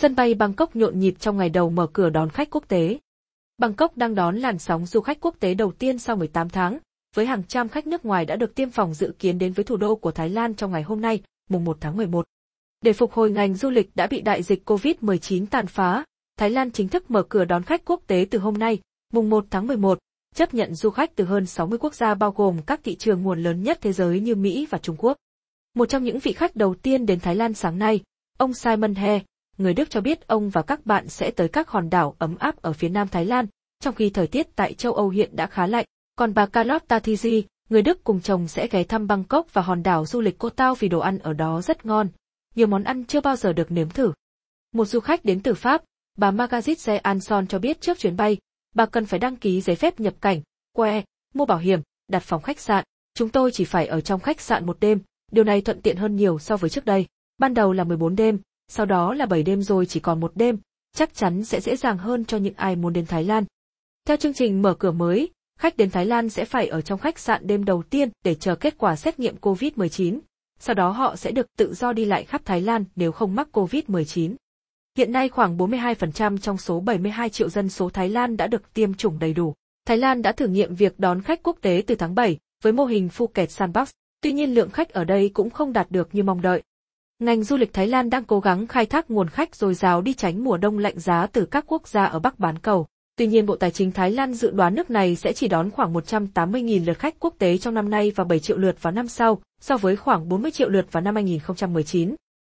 Sân bay Bangkok nhộn nhịp trong ngày đầu mở cửa đón khách quốc tế. Bangkok đang đón làn sóng du khách quốc tế đầu tiên sau 18 tháng, với hàng trăm khách nước ngoài đã được tiêm phòng dự kiến đến với thủ đô của Thái Lan trong ngày hôm nay, mùng 1 tháng 11. Để phục hồi ngành du lịch đã bị đại dịch COVID-19 tàn phá, Thái Lan chính thức mở cửa đón khách quốc tế từ hôm nay, mùng 1 tháng 11, chấp nhận du khách từ hơn 60 quốc gia bao gồm các thị trường nguồn lớn nhất thế giới như Mỹ và Trung Quốc. Một trong những vị khách đầu tiên đến Thái Lan sáng nay, ông Simon He, người Đức cho biết ông và các bạn sẽ tới các hòn đảo ấm áp ở phía nam Thái Lan, trong khi thời tiết tại châu Âu hiện đã khá lạnh. Còn bà Carlotta Thizi, người Đức cùng chồng sẽ ghé thăm Bangkok và hòn đảo du lịch Cô Tao vì đồ ăn ở đó rất ngon. Nhiều món ăn chưa bao giờ được nếm thử. Một du khách đến từ Pháp, bà Margaret Anson cho biết trước chuyến bay, bà cần phải đăng ký giấy phép nhập cảnh, que, mua bảo hiểm, đặt phòng khách sạn. Chúng tôi chỉ phải ở trong khách sạn một đêm, điều này thuận tiện hơn nhiều so với trước đây. Ban đầu là 14 đêm, sau đó là 7 đêm rồi chỉ còn một đêm, chắc chắn sẽ dễ dàng hơn cho những ai muốn đến Thái Lan. Theo chương trình mở cửa mới, khách đến Thái Lan sẽ phải ở trong khách sạn đêm đầu tiên để chờ kết quả xét nghiệm COVID-19. Sau đó họ sẽ được tự do đi lại khắp Thái Lan nếu không mắc COVID-19. Hiện nay khoảng 42% trong số 72 triệu dân số Thái Lan đã được tiêm chủng đầy đủ. Thái Lan đã thử nghiệm việc đón khách quốc tế từ tháng 7 với mô hình Phuket Sandbox, tuy nhiên lượng khách ở đây cũng không đạt được như mong đợi. Ngành du lịch Thái Lan đang cố gắng khai thác nguồn khách dồi dào đi tránh mùa đông lạnh giá từ các quốc gia ở Bắc bán cầu. Tuy nhiên Bộ Tài chính Thái Lan dự đoán nước này sẽ chỉ đón khoảng 180.000 lượt khách quốc tế trong năm nay và 7 triệu lượt vào năm sau, so với khoảng 40 triệu lượt vào năm 2019.